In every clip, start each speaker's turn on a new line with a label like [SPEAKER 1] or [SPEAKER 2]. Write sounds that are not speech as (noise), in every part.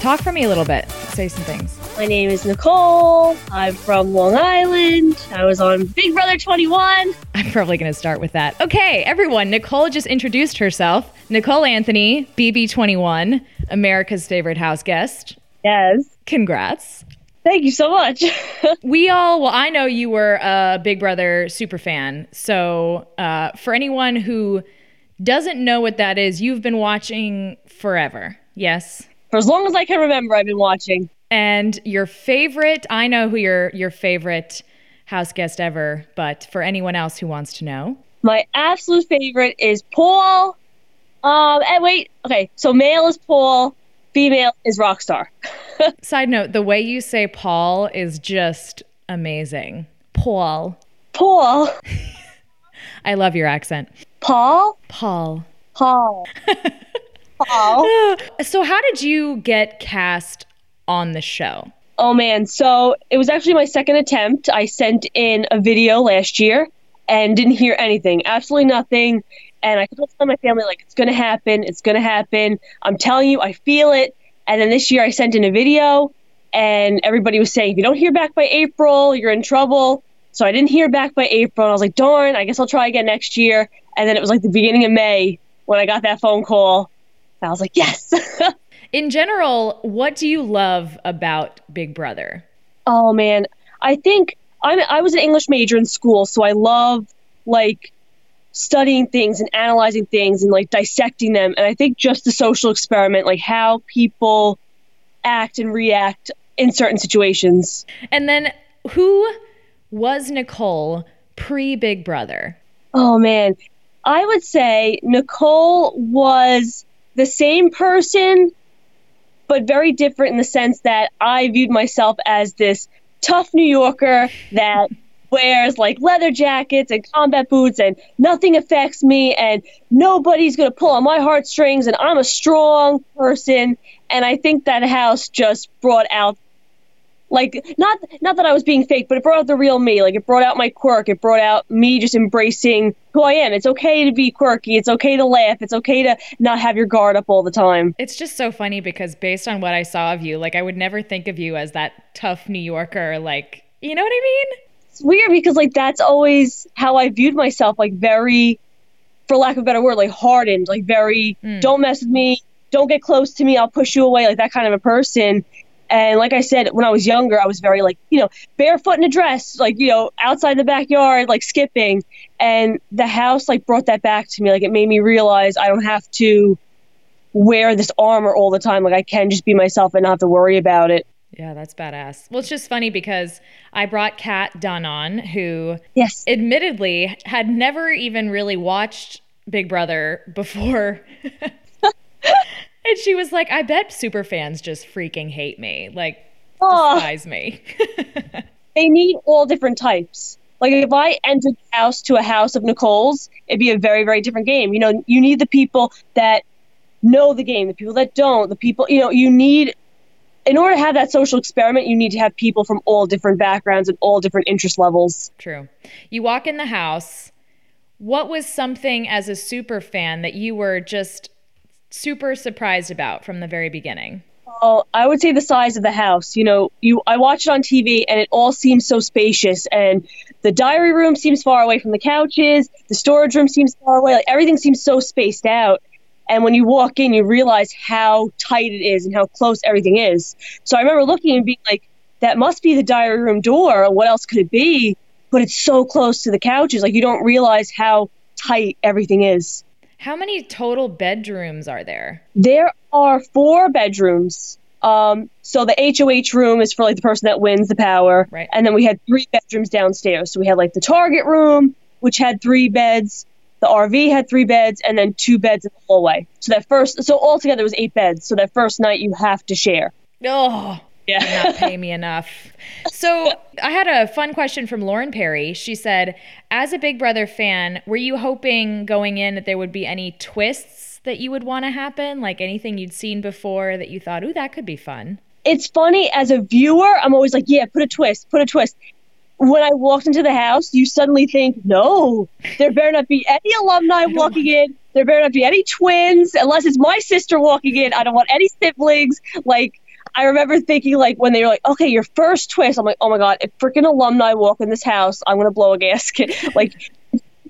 [SPEAKER 1] talk for me a little bit. Say some things.
[SPEAKER 2] My name is Nicole. I'm from Long Island. I was on Big Brother 21.
[SPEAKER 1] I'm probably going to start with that. Okay, everyone, Nicole just introduced herself. Nicole Anthony, BB21, America's favorite house guest.
[SPEAKER 2] Yes.
[SPEAKER 1] Congrats.
[SPEAKER 2] Thank you so much. (laughs)
[SPEAKER 1] we all, well, I know you were a Big Brother super fan. So, uh, for anyone who doesn't know what that is, you've been watching forever. Yes.
[SPEAKER 2] For as long as I can remember, I've been watching.
[SPEAKER 1] And your favorite, I know who your your favorite house guest ever, but for anyone else who wants to know.
[SPEAKER 2] My absolute favorite is Paul. Um and wait, okay, so male is Paul, female is Rockstar. (laughs)
[SPEAKER 1] Side note, the way you say Paul is just amazing. Paul.
[SPEAKER 2] Paul. (laughs)
[SPEAKER 1] I love your accent.
[SPEAKER 2] Paul?
[SPEAKER 1] Paul.
[SPEAKER 2] Paul. (laughs) (laughs)
[SPEAKER 1] So how did you get cast on the show?
[SPEAKER 2] Oh man, so it was actually my second attempt. I sent in a video last year and didn't hear anything, absolutely nothing. And I kept telling my family like it's gonna happen, it's gonna happen. I'm telling you, I feel it. And then this year I sent in a video, and everybody was saying if you don't hear back by April, you're in trouble. So I didn't hear back by April, and I was like, darn, I guess I'll try again next year. And then it was like the beginning of May when I got that phone call. I was like, yes. (laughs)
[SPEAKER 1] In general, what do you love about Big Brother?
[SPEAKER 2] Oh man, I think I'm, I was an English major in school, so I love like studying things and analyzing things and like dissecting them. And I think just the social experiment, like how people act and react in certain situations.
[SPEAKER 1] And then who was Nicole pre Big Brother?
[SPEAKER 2] Oh man, I would say Nicole was the same person but very different in the sense that I viewed myself as this tough New Yorker that (laughs) wears like leather jackets and combat boots and nothing affects me and nobody's going to pull on my heartstrings and I'm a strong person. And I think that house just brought out like not not that I was being fake, but it brought out the real me. Like it brought out my quirk. It brought out me just embracing who I am. It's okay to be quirky. It's okay to laugh. It's okay to not have your guard up all the time.
[SPEAKER 1] It's just so funny because based on what I saw of you, like I would never think of you as that tough New Yorker. Like you know what I mean?
[SPEAKER 2] It's weird because like that's always how I viewed myself. Like very, for lack of a better word, like hardened. Like very, mm. don't mess with me. Don't get close to me. I'll push you away. Like that kind of a person. And like I said, when I was younger, I was very like, you know, barefoot in a dress, like, you know, outside the backyard, like skipping. And the house like brought that back to me. Like it made me realize I don't have to wear this armor all the time. Like I can just be myself and not have to worry about it.
[SPEAKER 1] Yeah, that's badass. Well, it's just funny because I brought Kat Dunn on, who
[SPEAKER 2] yes,
[SPEAKER 1] admittedly had never even really watched Big Brother before. (laughs) And she was like, I bet super fans just freaking hate me. Like, oh. despise me. (laughs)
[SPEAKER 2] they need all different types. Like, if I entered the house to a house of Nicole's, it'd be a very, very different game. You know, you need the people that know the game, the people that don't, the people, you know, you need, in order to have that social experiment, you need to have people from all different backgrounds and all different interest levels.
[SPEAKER 1] True. You walk in the house. What was something as a super fan that you were just super surprised about from the very beginning?
[SPEAKER 2] Well, I would say the size of the house. You know, you I watch it on TV and it all seems so spacious and the diary room seems far away from the couches, the storage room seems far away, like everything seems so spaced out. And when you walk in, you realize how tight it is and how close everything is. So I remember looking and being like, that must be the diary room door. What else could it be? But it's so close to the couches. Like you don't realize how tight everything is.
[SPEAKER 1] How many total bedrooms are there?
[SPEAKER 2] There are four bedrooms. Um, so the HOH room is for like the person that wins the power.
[SPEAKER 1] Right.
[SPEAKER 2] And then we had three bedrooms downstairs. So we had like the target room, which had three beds. The RV had three beds and then two beds in the hallway. So that first, so altogether it was eight beds. So that first night you have to share.
[SPEAKER 1] Oh. Did not pay me enough. So I had a fun question from Lauren Perry. She said, as a Big Brother fan, were you hoping going in that there would be any twists that you would want to happen? Like anything you'd seen before that you thought, ooh, that could be fun?
[SPEAKER 2] It's funny as a viewer, I'm always like, yeah, put a twist, put a twist. When I walked into the house, you suddenly think, no, there better not be any alumni walking in. There better not be any twins, unless it's my sister walking in. I don't want any siblings. Like, I remember thinking, like, when they were like, okay, your first twist, I'm like, oh my God, if freaking alumni walk in this house, I'm to blow a gasket. (laughs) like,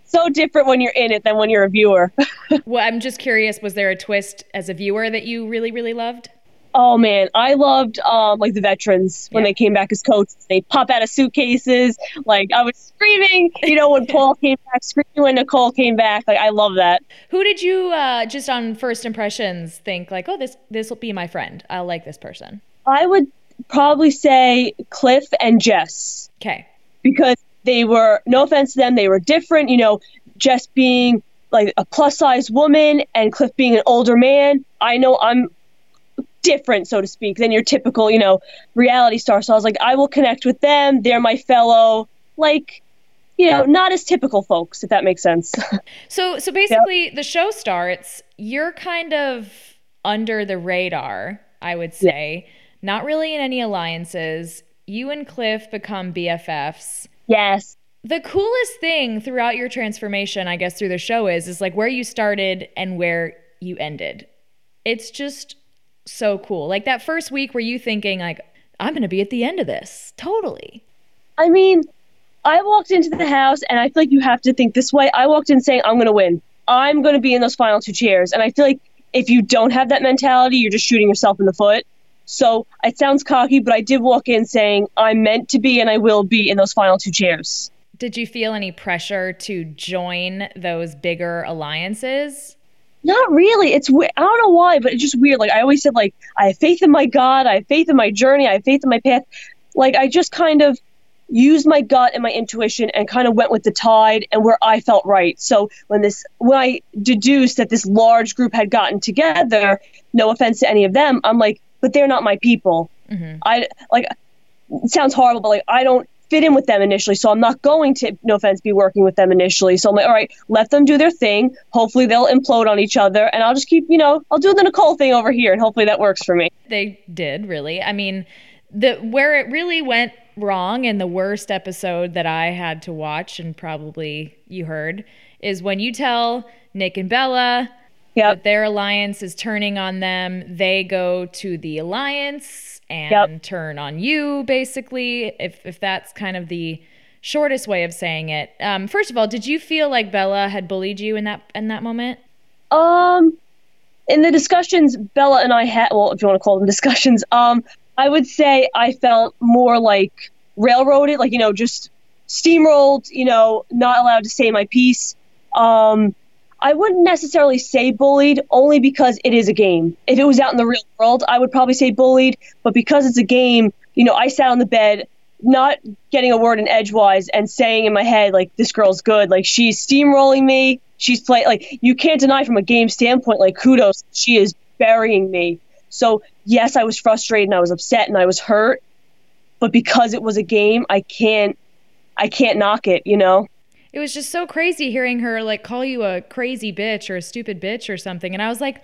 [SPEAKER 2] so different when you're in it than when you're a viewer. (laughs)
[SPEAKER 1] well, I'm just curious, was there a twist as a viewer that you really, really loved?
[SPEAKER 2] Oh man, I loved um, like the veterans when yeah. they came back as coaches. They pop out of suitcases. Like I was screaming, you know, when Paul came back, screaming when Nicole came back. Like I love that.
[SPEAKER 1] Who did you uh, just on first impressions think like, oh, this this will be my friend. I'll like this person.
[SPEAKER 2] I would probably say Cliff and Jess.
[SPEAKER 1] Okay.
[SPEAKER 2] Because they were, no offense to them, they were different. You know, Jess being like a plus size woman and Cliff being an older man. I know I'm different, so to speak, than your typical, you know, reality star. So I was like, I will connect with them. They're my fellow, like, you know, not as typical folks, if that makes sense. (laughs)
[SPEAKER 1] so, so basically, yep. the show starts. You're kind of under the radar, I would say. Yeah. Not really in any alliances. You and Cliff become BFFs.
[SPEAKER 2] Yes.
[SPEAKER 1] The coolest thing throughout your transformation, I guess, through the show is is like where you started and where you ended. It's just so cool. Like that first week were you thinking like I'm going to be at the end of this. Totally.
[SPEAKER 2] I mean, I walked into the house and I feel like you have to think this way. I walked in saying I'm going to win. I'm going to be in those final two chairs. And I feel like if you don't have that mentality, you're just shooting yourself in the foot. So it sounds cocky, but I did walk in saying I'm meant to be and I will be in those final two chairs.
[SPEAKER 1] Did you feel any pressure to join those bigger alliances?
[SPEAKER 2] Not really. It's I don't know why, but it's just weird. Like I always said, like I have faith in my God, I have faith in my journey, I have faith in my path. Like I just kind of used my gut and my intuition and kind of went with the tide and where I felt right. So when this when I deduced that this large group had gotten together, no offense to any of them, I'm like, but they're not my people. Mm-hmm. I like it sounds horrible, but like I don't fit in with them initially. So I'm not going to, no offense, be working with them initially. So I'm like, all right, let them do their thing. Hopefully they'll implode on each other. And I'll just keep, you know, I'll do the Nicole thing over here and hopefully that works for me.
[SPEAKER 1] They did really. I mean, the where it really went wrong and the worst episode that I had to watch and probably you heard is when you tell Nick and Bella yep. that their alliance is turning on them, they go to the alliance and yep. turn on you, basically, if, if that's kind of the shortest way of saying it. Um, first of all, did you feel like Bella had bullied you in that in that moment?
[SPEAKER 2] Um, in the discussions Bella and I had, well, if you want to call them discussions, um, I would say I felt more like railroaded, like you know, just steamrolled, you know, not allowed to say my piece. Um, I wouldn't necessarily say bullied only because it is a game. If it was out in the real world, I would probably say bullied, but because it's a game, you know, I sat on the bed not getting a word in edgewise and saying in my head like this girl's good, like she's steamrolling me, she's playing like you can't deny from a game standpoint like kudos, she is burying me. So, yes, I was frustrated and I was upset and I was hurt, but because it was a game, I can't I can't knock it, you know
[SPEAKER 1] it was just so crazy hearing her like call you a crazy bitch or a stupid bitch or something. And i was like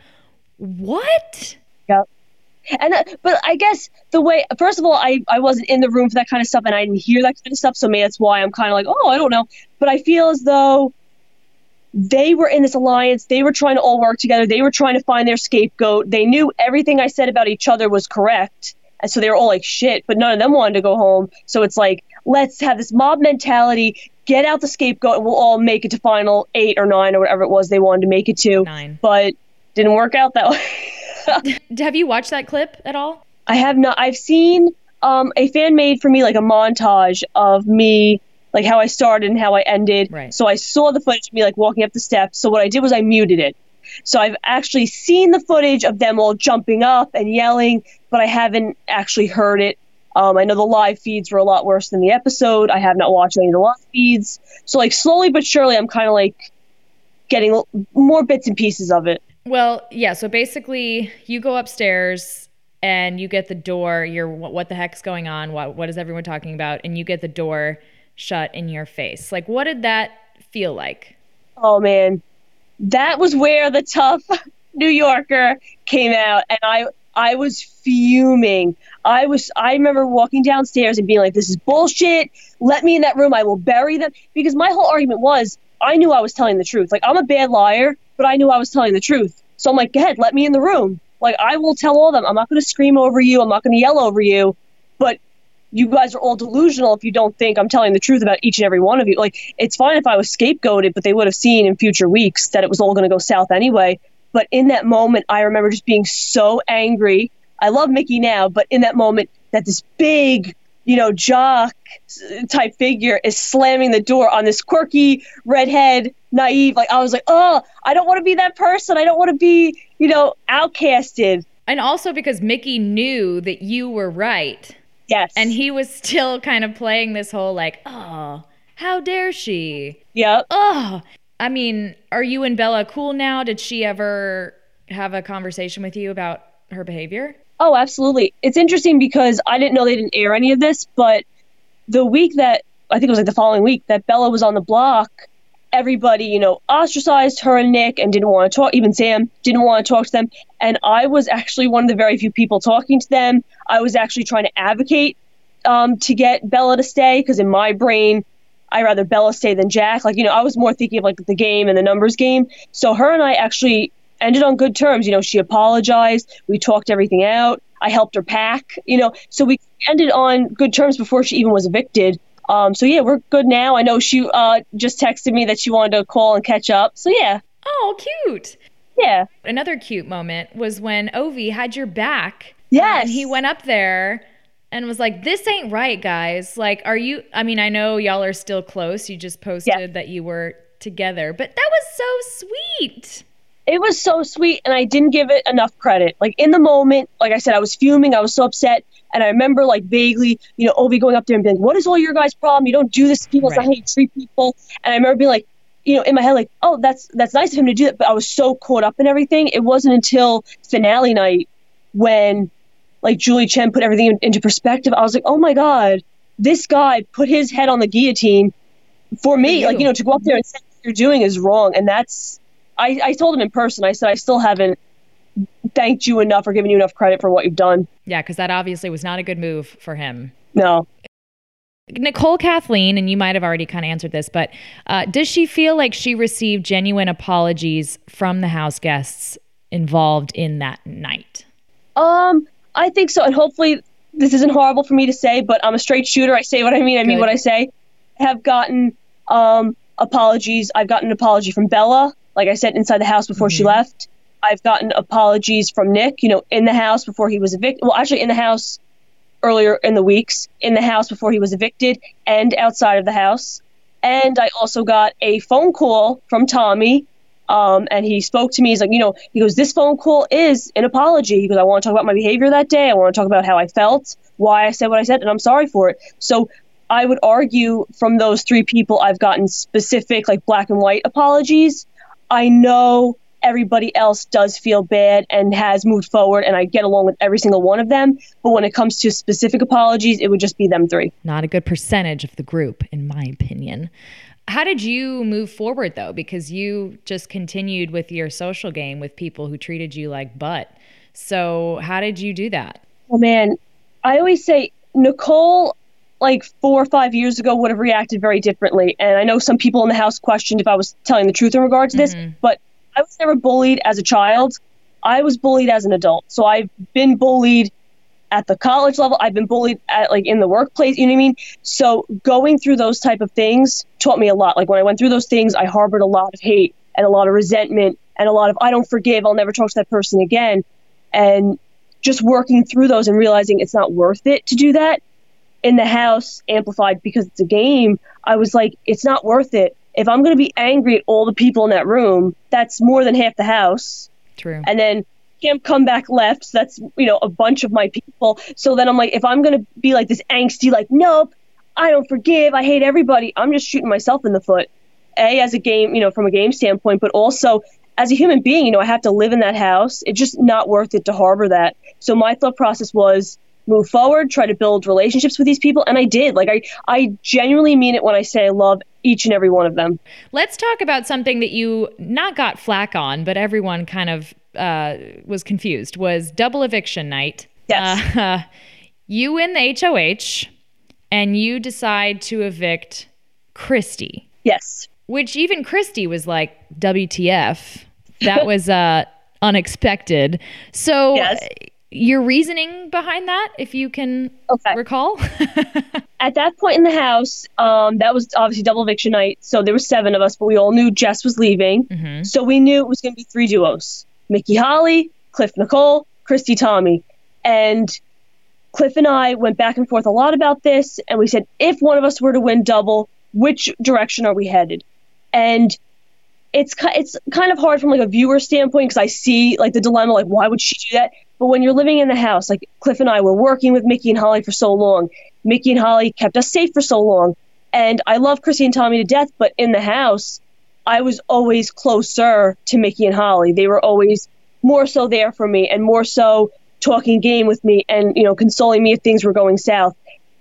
[SPEAKER 1] what?
[SPEAKER 2] Yep. And uh, but i guess the way first of all I, I wasn't in the room for that kind of stuff and i didn't hear that kind of stuff. So maybe that's why i'm kind of like oh i don't know. But i feel as though they were in this alliance. They were trying to all work together. They were trying to find their scapegoat. They knew everything i said about each other was correct. And so they were all like shit but none of them wanted to go home. So it's like let's have this mob mentality get out the scapegoat and we'll all make it to final eight or nine or whatever it was they wanted to make it to.
[SPEAKER 1] Nine.
[SPEAKER 2] But didn't work out that way. (laughs)
[SPEAKER 1] have you watched that clip at all?
[SPEAKER 2] I have not. I've seen um, a fan made for me like a montage of me, like how I started and how I ended.
[SPEAKER 1] Right.
[SPEAKER 2] So I saw the footage of me like walking up the steps. So what I did was I muted it. So I've actually seen the footage of them all jumping up and yelling, but I haven't actually heard it um, I know the live feeds were a lot worse than the episode. I have not watched any of the live feeds. So, like, slowly but surely, I'm kind of like getting more bits and pieces of it.
[SPEAKER 1] Well, yeah. So basically, you go upstairs and you get the door. You're what the heck's going on? What what is everyone talking about? And you get the door shut in your face. Like, what did that feel like?
[SPEAKER 2] Oh man, that was where the tough (laughs) New Yorker came out, and I I was fuming. I was I remember walking downstairs and being like, "This is bullshit. Let me in that room. I will bury them." Because my whole argument was, I knew I was telling the truth. Like I'm a bad liar, but I knew I was telling the truth. So I'm like, "Go ahead, let me in the room." Like I will tell all of them. I'm not going to scream over you. I'm not going to yell over you. But you guys are all delusional if you don't think I'm telling the truth about each and every one of you. Like, it's fine if I was scapegoated, but they would have seen in future weeks that it was all going to go south anyway. But in that moment, I remember just being so angry. I love Michie now, but in that moment, that this big, you know, jock type figure is slamming the door on this quirky, redhead, naive. Like, I was like, oh, I don't want to be that person. I don't want to be, you know, outcasted.
[SPEAKER 1] And also because Michie knew that you were right
[SPEAKER 2] Yes.
[SPEAKER 1] And he was still kind of playing this whole like, oh, how dare she?
[SPEAKER 2] Yep.
[SPEAKER 1] Oh, I mean, are you and Bella cool now? Did she ever have a conversation with you about her behavior?
[SPEAKER 2] Oh, absolutely. It's interesting because I didn't know they didn't air any of this, but the week that I think it was like the following week that Bella was on the block, everybody, you know, ostracized her and Nick and didn't want to talk. Even Sam didn't want to talk to them. And I was actually one of the very few people talking to them. I was actually trying to advocate um, to get Bella to stay because in my brain, I rather Bella stay than Jack. Like, you know, I was more thinking of like the game and the numbers game. So her and I actually ended on good terms. You know, she apologized. We talked everything out. I helped her pack, you know, so we ended on good terms before she even was evicted. Um, so yeah, we're good now. I know she uh, just texted me that she wanted to call and catch up. So yeah.
[SPEAKER 1] Oh, cute.
[SPEAKER 2] Yeah.
[SPEAKER 1] Another cute moment was when Ovi had your back.
[SPEAKER 2] Yes.
[SPEAKER 1] And he went up there and was like, "This ain't right, guys. Like, are you? I mean, I know y'all are still close. You just posted yeah. that you were together, but that was so sweet."
[SPEAKER 2] It was so sweet, and I didn't give it enough credit. Like in the moment, like I said, I was fuming. I was so upset. And I remember like vaguely, you know, Ovi going up there and being like, "What is all your guys' problem? You don't do this to people. It's right. not how you treat people." And I remember being like, you know, in my head, like, "Oh, that's that's nice of him to do that." But I was so caught up in everything. It wasn't until finale night when, like, Julie Chen put everything in, into perspective. I was like, "Oh my god, this guy put his head on the guillotine for me. For like, you know, to go up there and say what you're doing is wrong." And that's, I, I told him in person. I said, I still haven't thanked you enough or given you enough credit for what you've done.
[SPEAKER 1] Yeah, because that obviously was not a good move for him.
[SPEAKER 2] No.
[SPEAKER 1] Nicole Kathleen, and you might have already kind of answered this, but uh, does she feel like she received genuine apologies from the house guests involved in that night?
[SPEAKER 2] Um, I think so, and hopefully this isn't horrible for me to say, but I'm a straight shooter. I say what I mean. I Good. mean what I say. have gotten um, apologies. I've gotten an apology from Bella, like I said, inside the house before mm-hmm. she left. I've gotten apologies from Nick, you know, in the house before he was evicted. Well, actually, in the house earlier in the weeks, in the house before he was evicted, and outside of the house. And I also got a phone call from Tommy. Um, and he spoke to me. He's like, you know, he goes, this phone call is an apology. He goes, I want to talk about my behavior that day. I want to talk about how I felt, why I said what I said, and I'm sorry for it. So I would argue from those three people, I've gotten specific, like black and white apologies. I know everybody else does feel bad and has moved forward, and I get along with every single one of them. But when it comes to specific apologies, it would just be them three.
[SPEAKER 1] Not a good percentage of the group, in my opinion. How did you move forward though? Because you just continued with your social game with people who treated you like butt. So, how did you do that?
[SPEAKER 2] Oh man, I always say Nicole like four or five years ago would have reacted very differently. And I know some people in the house questioned if I was telling the truth in regard to this, mm-hmm. but I was never bullied as a child. I was bullied as an adult. So I've been bullied at the college level. I've been bullied at like in the workplace. You know what I mean? So going through those type of things taught me a lot. Like when I went through those things, I harbored a lot of hate and a lot of resentment and a lot of I don't forgive. I'll never talk to that person again. And just working through those and realizing it's not worth it to do that in the house amplified because it's a game. I was like, it's not worth it if I'm going to be angry at all the people in that room, that's more than half the house.
[SPEAKER 1] True.
[SPEAKER 2] And then Camp Comeback left. So that's, you know, a bunch of my people. So then I'm like, if I'm going to be like this angsty, like, nope, I don't forgive, I hate everybody, I'm just shooting myself in the foot. A, as a game, you know, from a game standpoint, but also as a human being, you know, I have to live in that house. It's just not worth it to harbor that. So my thought process was move forward, try to build relationships with these people, and I did. Like I, I genuinely mean it when I say I love each and every one of them.
[SPEAKER 1] Let's talk about something that you not got flack on, but everyone kind of uh, was confused. Was double eviction night?
[SPEAKER 2] Yes.
[SPEAKER 1] Uh, (laughs) you win the HOH, and you decide to evict Christie.
[SPEAKER 2] Yes.
[SPEAKER 1] Which even Christie was like, WTF. That (laughs) was uh, unexpected. So,
[SPEAKER 2] Yes.
[SPEAKER 1] your reasoning behind that, if you can
[SPEAKER 2] Okay.
[SPEAKER 1] recall? (laughs)
[SPEAKER 2] At that point in the house, um, that was obviously double eviction night. So there were seven of us, but we all knew Jess was leaving. So we knew it was going to be three duos: Michie Holly, Cliff Nicole, Christie Tommy, and Cliff and I went back and forth a lot about this, and we said if one of us were to win double, which direction are we headed? And it's it's kind of hard from like a viewer standpoint because I see like the dilemma, like why would she do that? But when you're living in the house, like Cliff and I were working with Michie and Holly for so long, Michie and Holly kept us safe for so long, and I love Chrissy and Tommy to death. But in the house, I was always closer to Michie and Holly. They were always more so there for me and more so talking game with me and you know consoling me if things were going south.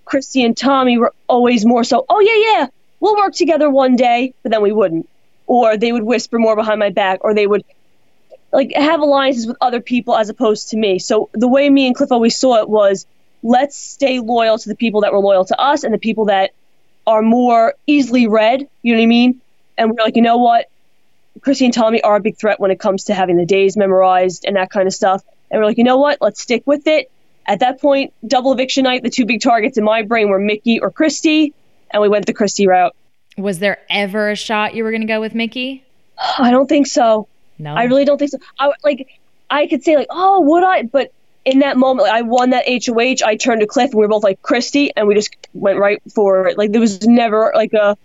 [SPEAKER 2] Christie and Tommy were always more so, oh yeah, yeah, we'll work together one day, but then we wouldn't. Or they would whisper more behind my back, or they would like have alliances with other people as opposed to me. So the way me and Cliff always saw it was let's stay loyal to the people that were loyal to us and the people that are more easily read, you know what I mean? And we're like, you know what? Chrissy and Tommy are a big threat when it comes to having the days memorized and that kind of stuff. And we're like, you know what? Let's stick with it. At that point, double eviction night, the two big targets in my brain were Michie or Christie, and we went the Christie route.
[SPEAKER 1] was there ever a shot you were going to go with Michie?
[SPEAKER 2] I don't think so.
[SPEAKER 1] No.
[SPEAKER 2] I really don't think so. I like I could say like, oh, would I? But in that moment, like, I won that HOH. I turned to Cliff, and we were both like Christie, and we just went right for it. Like there was never like a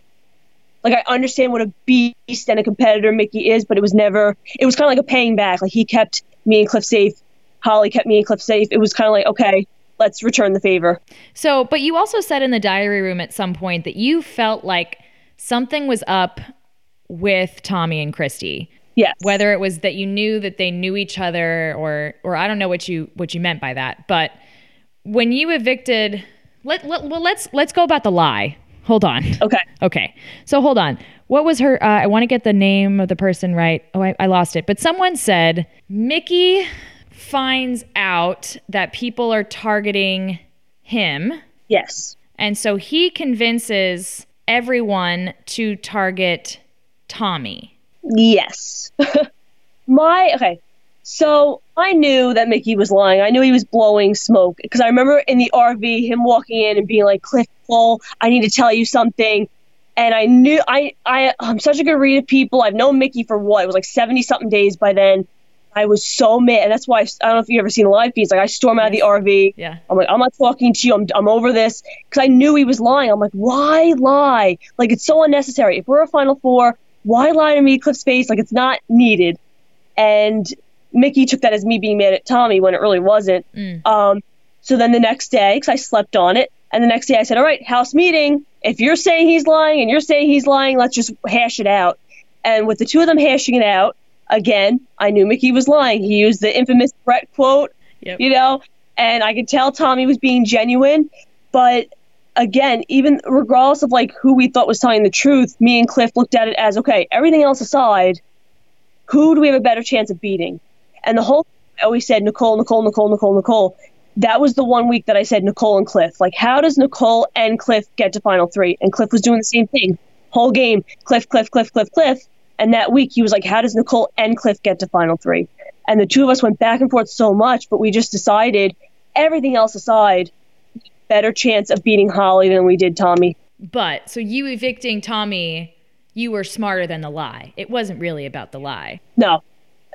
[SPEAKER 2] like I understand what a beast and a competitor Michie is, but it was never. It was kind of like a paying back. Like he kept me and Cliff safe. Holly kept me and Cliff safe. It was kind of like okay, let's return the favor.
[SPEAKER 1] So, but you also said in the diary room at some point that you felt like something was up with Tommy and Christie.
[SPEAKER 2] Yes.
[SPEAKER 1] Whether it was that you knew that they knew each other or or I don't know what you what you meant by that, but when you evicted let, let well let's let's go about the lie. Hold on.
[SPEAKER 2] Okay.
[SPEAKER 1] Okay. So hold on. What was her? Uh, I want to get the name of the person right. Oh, I, I lost it. But someone said Michie finds out that people are targeting him.
[SPEAKER 2] Yes.
[SPEAKER 1] And so he convinces everyone to target Tommy.
[SPEAKER 2] Yes. (laughs) My okay. So I knew that Michie was lying. I knew he was blowing smoke because I remember in the RV him walking in and being like, "Cliff, Cole, I need to tell you something." And I knew I I I'm such a good read of people. I've known Michie for what it was like seventy something days by then. I was so mad, and that's why I, I don't know if you've ever seen live feeds. Like I storm out of the RV.
[SPEAKER 1] Yeah.
[SPEAKER 2] I'm like, I'm not talking to you. I'm, I'm over this because I knew he was lying. I'm like, why lie? Like it's so unnecessary. If we're a Final Four, why lie to me, Cliff's face? Like it's not needed. And Michie took that as me being mad at Tommy when it really wasn't. Um, so then the next day, because I slept on it, and the next day I said, all right, house meeting. If you're saying he's lying and you're saying he's lying, let's just hash it out. And with the two of them hashing it out, again, I knew Michie was lying. He used the infamous Brett quote,
[SPEAKER 1] Yep.
[SPEAKER 2] you know, and I could tell Tommy was being genuine. But again, even regardless of like who we thought was telling the truth, me and Cliff looked at it as okay, everything else aside, who do we have a better chance of beating? And the whole I always said Nicole, Nicole, Nicole, Nicole, Nicole. That was the one week that I said Nicole and Cliff. Like, how does Nicole and Cliff get to final three? And Cliff was doing the same thing. Whole game, Cliff, Cliff, Cliff, Cliff, Cliff. And that week he was like, how does Nicole and Cliff get to final three? And the two of us went back and forth so much, but we just decided, everything else aside, better chance of beating Holly than we did Tommy.
[SPEAKER 1] But so you evicting Tommy, you were smarter than the lie. It wasn't really about the lie.
[SPEAKER 2] No,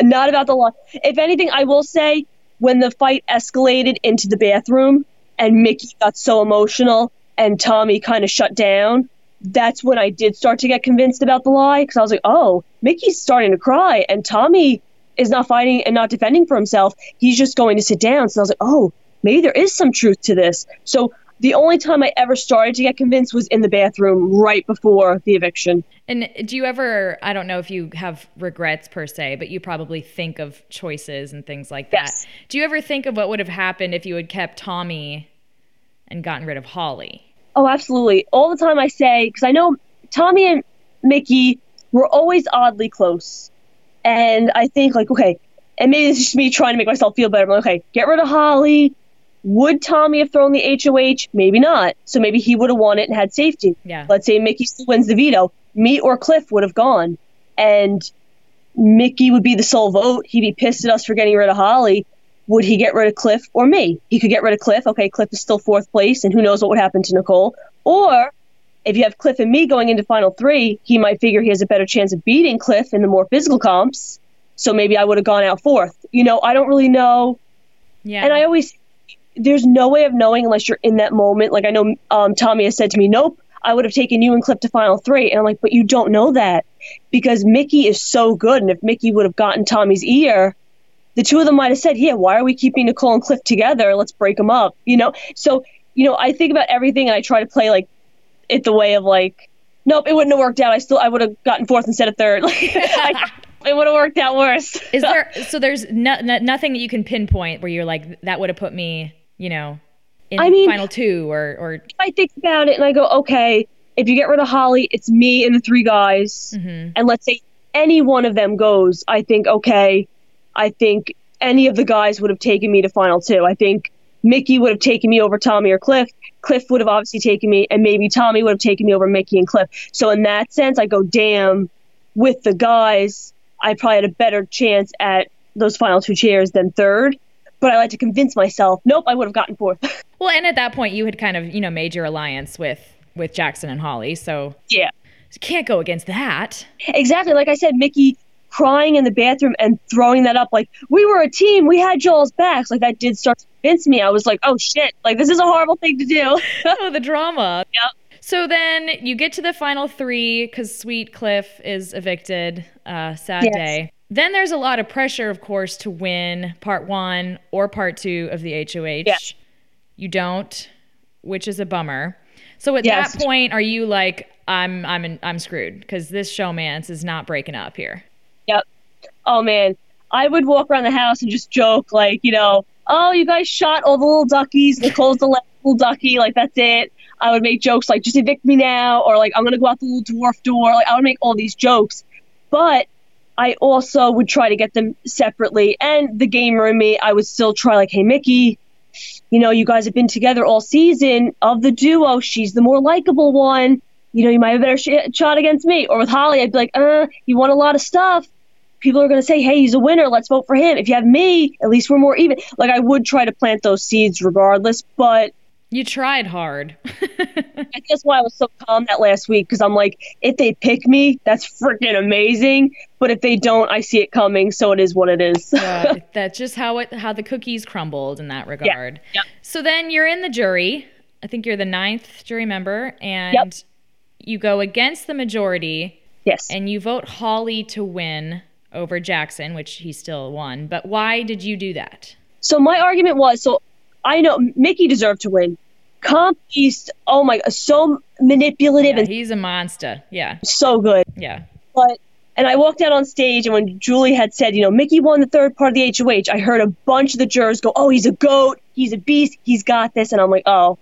[SPEAKER 2] not about the law. If anything, I will say when the fight escalated into the bathroom and Michie got so emotional and Tommy kind of shut down, that's when I did start to get convinced about the lie because I was like, oh, Michie's starting to cry and Tommy is not fighting and not defending for himself. He's just going to sit down. So I was like, oh, maybe there is some truth to this. So the only time I ever started to get convinced was in the bathroom right before the eviction.
[SPEAKER 1] And do you ever, I don't know if you have regrets per se, but you probably think of choices and things like that.
[SPEAKER 2] Yes.
[SPEAKER 1] Do you ever think of what would have happened if you had kept Tommy and gotten rid of Holly?
[SPEAKER 2] Oh, absolutely. All the time I say, because I know Tommy and Michie were always oddly close. And I think, like, okay, and maybe it's just me trying to make myself feel better, but okay, get rid of Holly. Would Tommy have thrown the HOH? Maybe not. So maybe he would have won it and had safety.
[SPEAKER 1] Yeah.
[SPEAKER 2] Let's say Michie still wins the veto. Me or Cliff would have gone. And Michie would be the sole vote. He'd be pissed at us for getting rid of Holly. Would he get rid of Cliff or me? He could get rid of Cliff. Okay, Cliff is still fourth place, and who knows what would happen to Nicole. Or if you have Cliff and me going into final three, he might figure he has a better chance of beating Cliff in the more physical comps. So maybe I would have gone out fourth. You know, I don't really know.
[SPEAKER 1] Yeah.
[SPEAKER 2] And I always, there's no way of knowing unless you're in that moment. Like I know um, Tommy has said to me, nope, I would have taken you and Cliff to final three. And I'm like, but you don't know that because Michie is so good. And if Michie would have gotten Tommy's ear, the two of them might have said, yeah, why are we keeping Nicole and Cliff together? Let's break them up. You know? So, you know, I think about everything and I try to play like it the way of like, nope, it wouldn't have worked out. I still, I would have gotten fourth instead of third. (laughs) Like, I, (laughs) it would have worked out worse.
[SPEAKER 1] Is there, (laughs) so there's no, no, nothing that you can pinpoint where you're like, that would have put me, you know, in
[SPEAKER 2] I mean-
[SPEAKER 1] final two or, or,
[SPEAKER 2] I think about it and I go, okay, if you get rid of Holly, it's me and the three guys.
[SPEAKER 1] Mhm.
[SPEAKER 2] And let's say any one of them goes, I think, okay, I think any of the guys would have taken me to final two. I think Michie would have taken me over Tommy or Cliff. Cliff would have obviously taken me, and maybe Tommy would have taken me over Michie and Cliff. So in that sense, I go, damn, with the guys, I probably had a better chance at those final two chairs than third. But I like to convince myself, nope, I would have gotten fourth. (laughs)
[SPEAKER 1] well, and at that point you had kind of, you know, made your alliance with, with Jackson and Holly. So
[SPEAKER 2] yeah.
[SPEAKER 1] you can't go against that.
[SPEAKER 2] Exactly. Like I said, Michie crying in the bathroom and throwing that up like, we were a team. We had Joel's backs. Like that did start to convince me. I was like, oh shit, like this is a horrible thing to do. (laughs)
[SPEAKER 1] oh, the drama.
[SPEAKER 2] Yep.
[SPEAKER 1] So then you get to the final three because Sweet Cliff is evicted. Uh, sad
[SPEAKER 2] Yes.
[SPEAKER 1] day. Then there's a lot of pressure, of course, to win part one or part two of the HOH.
[SPEAKER 2] Yeah.
[SPEAKER 1] You don't, which is a bummer. So at
[SPEAKER 2] Yes.
[SPEAKER 1] that point, are you like, I'm, I'm, in, I'm screwed because this showmance is not breaking up here.
[SPEAKER 2] yep. Oh man. I would walk around the house and just joke like, you know, oh, you guys shot all the little duckies. Nicole's the last little ducky. Like that's it. I would make jokes like, just evict me now, or like, I'm gonna go out the little dwarf door. Like I would make all these jokes, but I also would try to get them separately. And the gamer in me, I would still try like, hey, Michie, you know, you guys have been together all season. Of the duo, she's the more likable one. You know, you might have a better sh- shot against me. Or with Holly, I'd be like, uh, you won a lot of stuff. People are going to say, hey, he's a winner. Let's vote for him. If you have me, at least we're more even. Like, I would try to plant those seeds regardless. But
[SPEAKER 1] You tried hard. (laughs)
[SPEAKER 2] I guess why I was so calm that last week because I'm like, if they pick me, that's freaking amazing. But if they don't, I see it coming. So it is what it is.
[SPEAKER 1] Uh, (laughs) that's just how it how the cookies crumbled in that regard.
[SPEAKER 2] Yep.
[SPEAKER 1] So then you're in the jury. I think you're the ninth jury member, and
[SPEAKER 2] Yep.
[SPEAKER 1] you go against the majority,
[SPEAKER 2] yes.
[SPEAKER 1] and you vote Holly to win over Jackson, which he still won. But why did you do that?
[SPEAKER 2] So my argument was so I know Michie deserved to win. Comp East, oh my, so manipulative
[SPEAKER 1] Yeah,
[SPEAKER 2] and
[SPEAKER 1] he's a monster. Yeah,
[SPEAKER 2] so good.
[SPEAKER 1] yeah.
[SPEAKER 2] But and I walked out on stage, and when Julie had said, you know, Michie won the third part of the HOH, I heard a bunch of the jurors go, "Oh, he's a goat, he's a beast, he's got this," and I'm like, "Oh,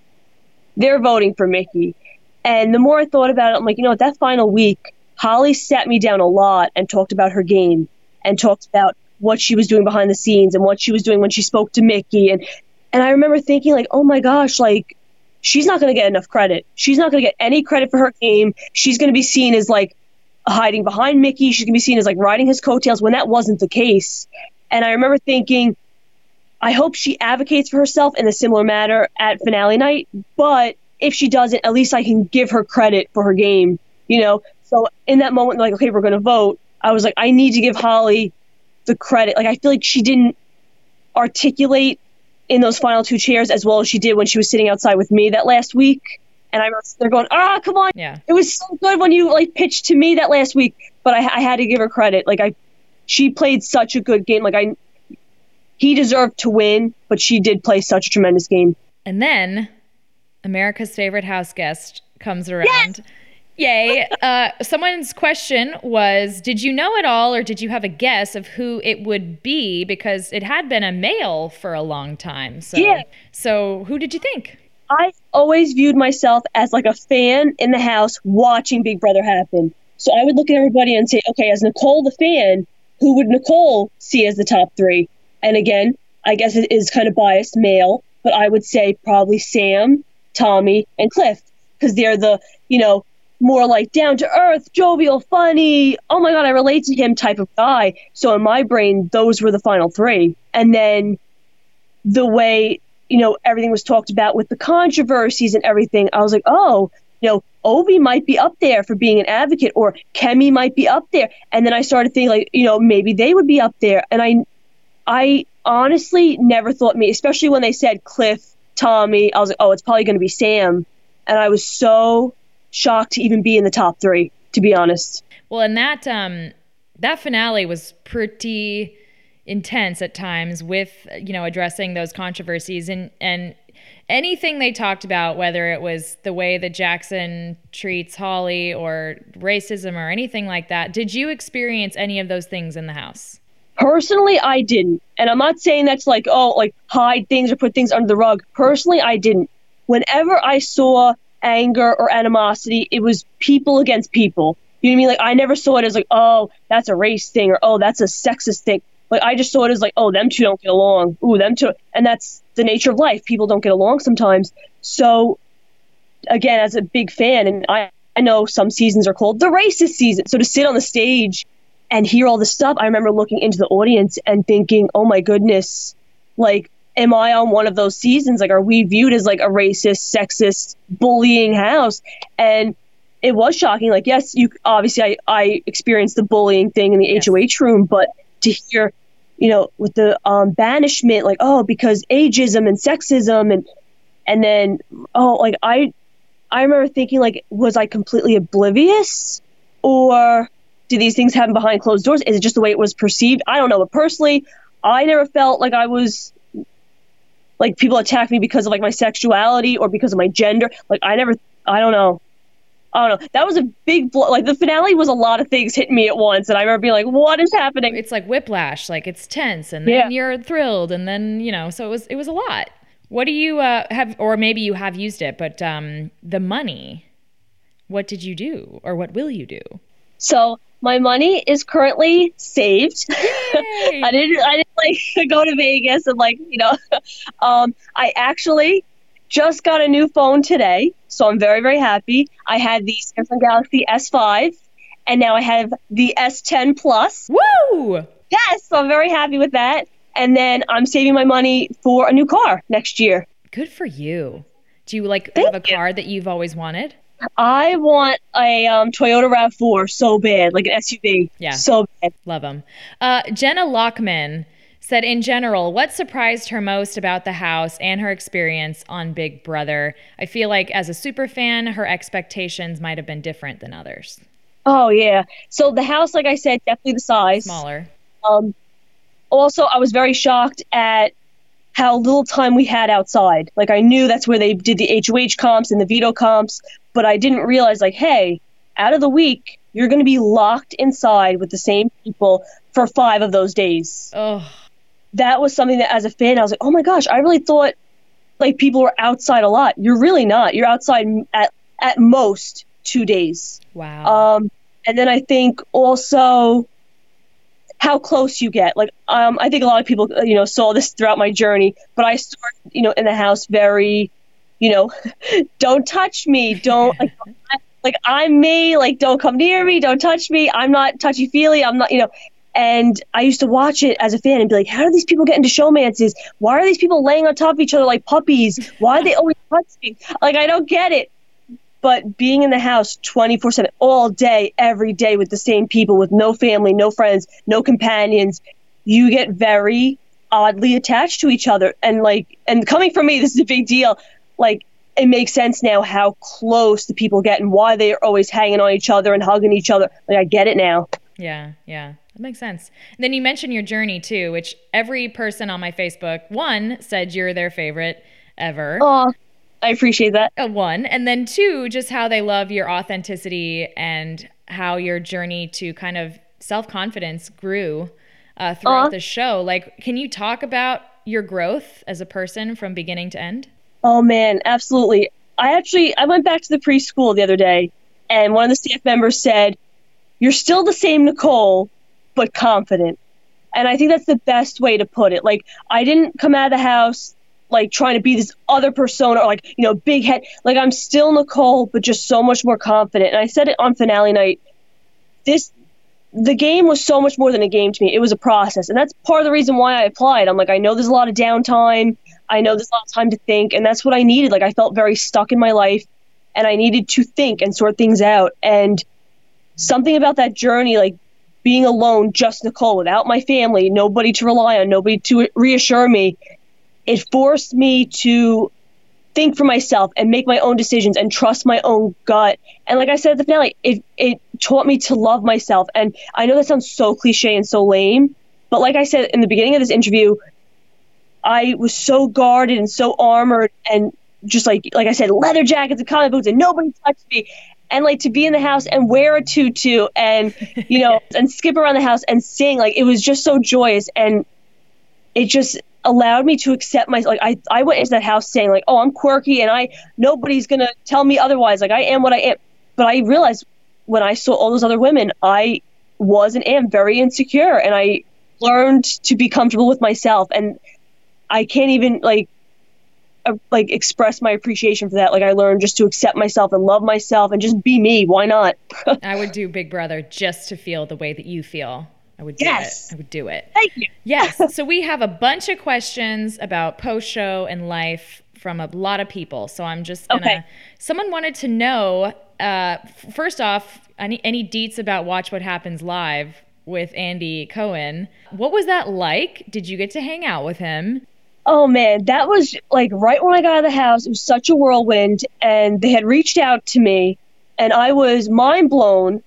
[SPEAKER 2] they're voting for Michie." And the more I thought about it, I'm like, you know, what, that final week, Holly sat me down a lot and talked about her game and talked about what she was doing behind the scenes and what she was doing when she spoke to Michie and and I remember thinking like, "Oh my gosh, like she's not going to get enough credit. She's not going to get any credit for her game. She's going to be seen as like hiding behind Michie. She's going to be seen as like riding his coattails when that wasn't the case. And I remember thinking, I hope she advocates for herself in a similar manner at finale night. But if she doesn't, at least I can give her credit for her game, you know? So in that moment, like, okay, we're going to vote. I was like, I need to give Holly the credit. Like, I feel like she didn't articulate in those final two chairs as well as she did when she was sitting outside with me that last week. And I remember they're going, ah, come on.
[SPEAKER 1] Yeah.
[SPEAKER 2] It was so good when you like pitched to me that last week, but I, I had to give her credit. Like I, she played such a good game. Like I, he deserved to win, but she did play such a tremendous game.
[SPEAKER 1] And then America's favorite house guest comes around. Yes! Yay. Uh, someone's question was Did you know at all, or did you have a guess of who it would be? Because it had been a male for a long time. So,
[SPEAKER 2] yeah.
[SPEAKER 1] So, who did you think?
[SPEAKER 2] I always viewed myself as like a fan in the house watching Big Brother happen. So I would look at everybody and say, okay, as Nicole the fan, who would Nicole see as the top three? And again, I guess it is kind of biased male, but I would say probably Sam, Tommy, and Cliff because they're the, you know, more like down to earth, jovial, funny, oh my God, I relate to him type of guy. So in my brain, those were the final three. And then the way, you know, everything was talked about with the controversies and everything, I was like, oh, you know, Ovi might be up there for being an advocate or Kemi might be up there. And then I started thinking like, you know, maybe they would be up there. And I I honestly never thought me, especially when they said Cliff, Tommy, I was like, oh, it's probably going to be Sam. And I was so shocked to even be in the top three, to be honest.
[SPEAKER 1] Well, and that um, that finale was pretty intense at times with you know addressing those controversies and and anything they talked about whether it was the way that Jackson treats Holly or racism or anything like that. Did you experience any of those things in the house?
[SPEAKER 2] Personally I didn't. And I'm not saying that's like oh like hide things or put things under the rug. Personally I didn't. Whenever I saw anger or animosity. It was people against people. You know what I mean? Like I never saw it as like, oh, that's a race thing or oh, that's a sexist thing. Like I just saw it as like, oh, them two don't get along. Ooh, them two, and that's the nature of life. People don't get along sometimes. So, again, as a big fan, and I, I know some seasons are called the racist season. So to sit on the stage and hear all this stuff, I remember looking into the audience and thinking, oh my goodness, like am I on one of those seasons? Like, are we viewed as like a racist, sexist, bullying house? And it was shocking. Like, yes, you obviously I, I experienced the bullying thing in the yes. HOH room, but to hear, you know, with the um, banishment, like, oh, because ageism and sexism and and then oh, like I I remember thinking like, was I completely oblivious or do these things happen behind closed doors? Is it just the way it was perceived? I don't know. But personally, I never felt like I was like people attack me because of like my sexuality or because of my gender. Like I never, I don't know. I don't know. That was a big blow. Like the finale was a lot of things hitting me at once, and I remember being like, "What is happening?"
[SPEAKER 1] It's like whiplash. Like it's tense, and then yeah. you're thrilled, and then you know. So it was it was a lot. What do you uh, have, or maybe you have used it, but um, the money. What did you do, or what will you do?
[SPEAKER 2] So my money is currently saved. (laughs) I didn't I didn't like (laughs) go to Vegas and like, you know, (laughs) um, I actually just got a new phone today, so I'm very very happy. I had the Samsung Galaxy S5 and now I have the S10 Plus.
[SPEAKER 1] Woo!
[SPEAKER 2] Yes, so I'm very happy with that. And then I'm saving my money for a new car next year.
[SPEAKER 1] Good for you. Do you like Thank have a car that you've always wanted?
[SPEAKER 2] I want a um, Toyota RAV4 so bad, like an SUV.
[SPEAKER 1] Yeah.
[SPEAKER 2] So bad.
[SPEAKER 1] Love them. Uh, Jenna Lockman said, in general, what surprised her most about the house and her experience on Big Brother? I feel like as a super fan, her expectations might have been different than others.
[SPEAKER 2] Oh, yeah. So the house, like I said, definitely the size.
[SPEAKER 1] Smaller.
[SPEAKER 2] Um, also, I was very shocked at how little time we had outside. Like I knew that's where they did the HOH comps and the veto comps, but I didn't realize like, hey, out of the week, you're going to be locked inside with the same people for five of those days.
[SPEAKER 1] Oh.
[SPEAKER 2] That was something that as a fan, I was like, oh my gosh, I really thought like people were outside a lot. You're really not. You're outside at at most two days.
[SPEAKER 1] Wow.
[SPEAKER 2] Um, and then I think also how close you get. Like, um, I think a lot of people, you know, saw this throughout my journey, but I started, you know, in the house very, you know, (laughs) don't touch me, don't (laughs) like, like I'm me, like don't come near me, don't touch me. I'm not touchy feely. I'm not, you know. And I used to watch it as a fan and be like, how do these people get into showmances? Why are these people laying on top of each other like puppies? Why are they always touching? Like, I don't get it but being in the house 24 7 all day every day with the same people with no family no friends no companions you get very oddly attached to each other and like and coming from me (laughs) this is a big deal like it makes sense now how close the people get and why they are always hanging on each other and hugging each other like i get it now
[SPEAKER 1] yeah yeah that makes sense and then you mentioned your journey too which every person on my facebook one said you're their favorite ever
[SPEAKER 2] oh I appreciate that.
[SPEAKER 1] Uh, one. And then two, just how they love your authenticity and how your journey to kind of self confidence grew uh, throughout
[SPEAKER 2] Aw.
[SPEAKER 1] the show. Like, can you talk about your growth as a person from beginning to end?
[SPEAKER 2] Oh man, absolutely. I actually I went back to the preschool the other day and one of the staff members said, You're still the same Nicole, but confident. And I think that's the best way to put it. Like I didn't come out of the house like trying to be this other persona or like, you know, big head. Like I'm still Nicole, but just so much more confident. And I said it on finale night. This the game was so much more than a game to me. It was a process. And that's part of the reason why I applied. I'm like, I know there's a lot of downtime. I know there's a lot of time to think. And that's what I needed. Like, I felt very stuck in my life and I needed to think and sort things out. And something about that journey, like being alone, just Nicole, without my family, nobody to rely on, nobody to reassure me, it forced me to think for myself and make my own decisions and trust my own gut. And like I said at the finale, it it taught me to love myself. And I know that sounds so cliche and so lame, but like I said in the beginning of this interview, I was so guarded and so armored and just like like I said, leather jackets and comic boots and nobody touched me. And like to be in the house and wear a tutu and you know (laughs) and skip around the house and sing, like it was just so joyous. And it just allowed me to accept my like I, I went into that house saying like oh i'm quirky and i nobody's gonna tell me otherwise. Like i am what i am. But i realized when i saw all those other women i was and am very insecure. And i learned to be comfortable with myself. And i can't even like uh, like express my appreciation for that like i learned just to accept myself and love myself and just be me why not (laughs)
[SPEAKER 1] I would do Big Brother just to feel the way that you feel. I would do
[SPEAKER 2] Yes.
[SPEAKER 1] it. I would do it.
[SPEAKER 2] thank you
[SPEAKER 1] Yes. so we have a bunch of questions about post show and life from a lot of people. So I'm just gonna.
[SPEAKER 2] Okay.
[SPEAKER 1] Someone wanted to know. Uh, first off, any any deets about Watch What Happens live with Andy Cohen? What was that like? Did you get to hang out with him?
[SPEAKER 2] Oh man, that was like right when I got out of the house. It was such a whirlwind, and they had reached out to me, and I was mind blown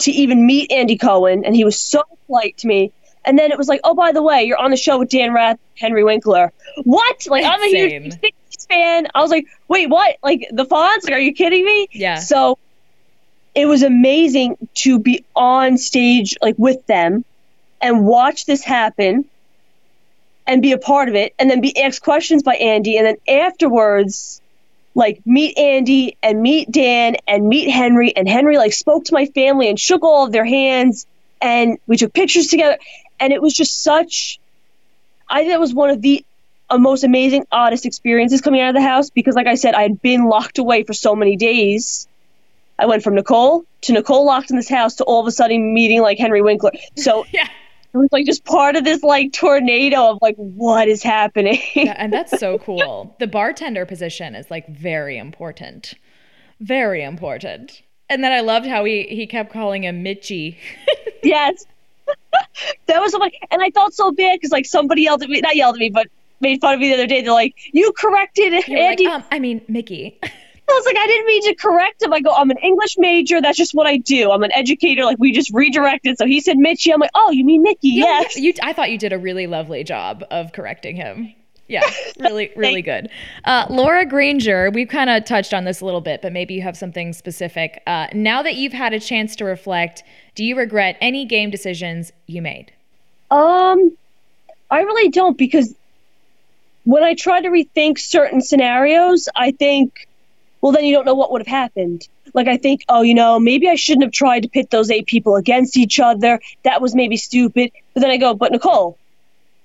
[SPEAKER 2] to even meet Andy Cohen, and he was so polite to me. And then it was like, oh, by the way, you're on the show with Dan Rather, Henry Winkler. What? Like I'm a huge 60s fan. I was like, wait, what? Like the Fonz? Like, are you kidding me?
[SPEAKER 1] Yeah.
[SPEAKER 2] So it was amazing to be on stage like with them and watch this happen and be a part of it and then be asked questions by Andy and then afterwards like meet Andy and meet Dan and meet Henry and Henry like spoke to my family and shook all of their hands and we took pictures together and it was just such I think that was one of the uh, most amazing oddest experiences coming out of the house because like I said I had been locked away for so many days I went from Nicole to Nicole locked in this house to all of a sudden meeting like Henry Winkler so (laughs)
[SPEAKER 1] Yeah.
[SPEAKER 2] It was like just part of this like tornado of like what is happening
[SPEAKER 1] Yeah, and (laughs) that's so cool. The bartender position is like very important. Very important. And then I loved how he he kept calling him Mitchie. (laughs)
[SPEAKER 2] yes (laughs) that was so funny and i felt so bad because like somebody yelled at me not yelled at me but made fun of me the other day they're like you corrected
[SPEAKER 1] You're
[SPEAKER 2] andy
[SPEAKER 1] like, um, I mean Mickey.
[SPEAKER 2] I was like i didn't mean to correct him i go i'm an english major that's just what i do i'm an educator like we just redirected so he said mitchie i'm like oh you mean mickey
[SPEAKER 1] Yeah,
[SPEAKER 2] yes
[SPEAKER 1] You, I thought you did a really lovely job of correcting him. Yeah, (laughs) really, really good. Uh, Laura Granger, we've kind of touched on this a little bit, but maybe you have something specific. Uh, now that you've had a chance to reflect, do you regret any game decisions you made?
[SPEAKER 2] Um, I really don't because when I try to rethink certain scenarios, I think, well, then you don't know what would have happened. Like I think, oh, you know, maybe I shouldn't have tried to pit those eight people against each other. That was maybe stupid. But then I go, but Nicole,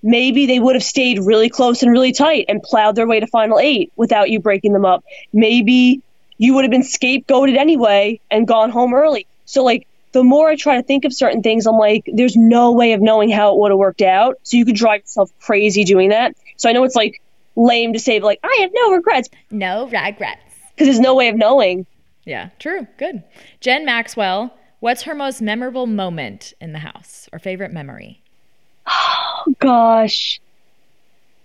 [SPEAKER 2] maybe they would have stayed really close and really tight and plowed their way to final eight without you breaking them up. Maybe you would have been scapegoated anyway and gone home early. So like the more I try to think of certain things, I'm like, there's no way of knowing how it would have worked out. So you could drive yourself crazy doing that. So I know it's like lame to say, like, I have no regrets
[SPEAKER 1] No regrets.
[SPEAKER 2] Because there's no way of knowing.
[SPEAKER 1] Yeah, true. Good. Jen Maxwell, what's her most memorable moment in the house or favorite memory?
[SPEAKER 2] Oh, gosh,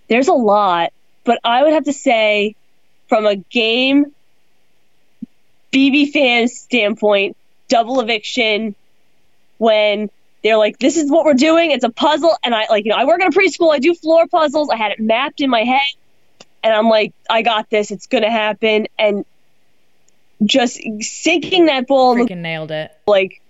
[SPEAKER 2] there's a lot, but I would have to say, from a game BB fan standpoint, double eviction when they're like, "This is what we're doing. It's a puzzle," and I like, you know, I work in a preschool. I do floor puzzles. I had it mapped in my head, and I'm like, I got this. It's gonna happen, and just sinking that ball
[SPEAKER 1] Freaking nailed it.
[SPEAKER 2] like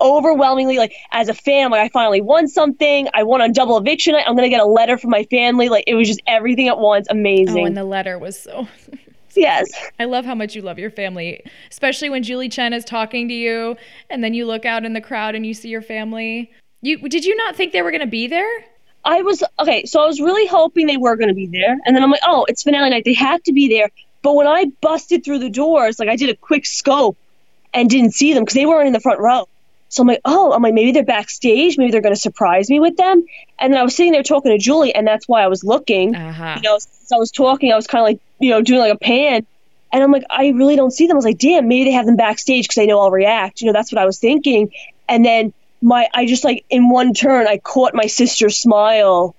[SPEAKER 2] overwhelmingly like as a fan like i finally won something i won on double eviction i'm gonna get a letter from my family like it was just everything at once amazing
[SPEAKER 1] Oh, and the letter was so. (laughs)
[SPEAKER 2] yes
[SPEAKER 1] I love how much you love your family, especially when Julie Chen is talking to you, and then you look out in the crowd and you see your family. You did you not think they were going to be there?
[SPEAKER 2] I was okay so i was really hoping they were gonna be there and then i'm like oh it's finale night they have to be there but when i busted through the doors like i did a quick scope and didn't see them because they weren't in the front row so i'm like oh i'm like maybe they're backstage maybe they're gonna surprise me with them and then i was sitting there talking to julie and that's why i was looking
[SPEAKER 1] Uh-huh.
[SPEAKER 2] you know, since I was talking, I was kind of like, you know, doing like a pan. And I'm like, I really don't see them. I was like, damn, maybe they have them backstage because they know I'll react. You know, that's what I was thinking. And then my, I just like in one turn, I caught my sister's smile.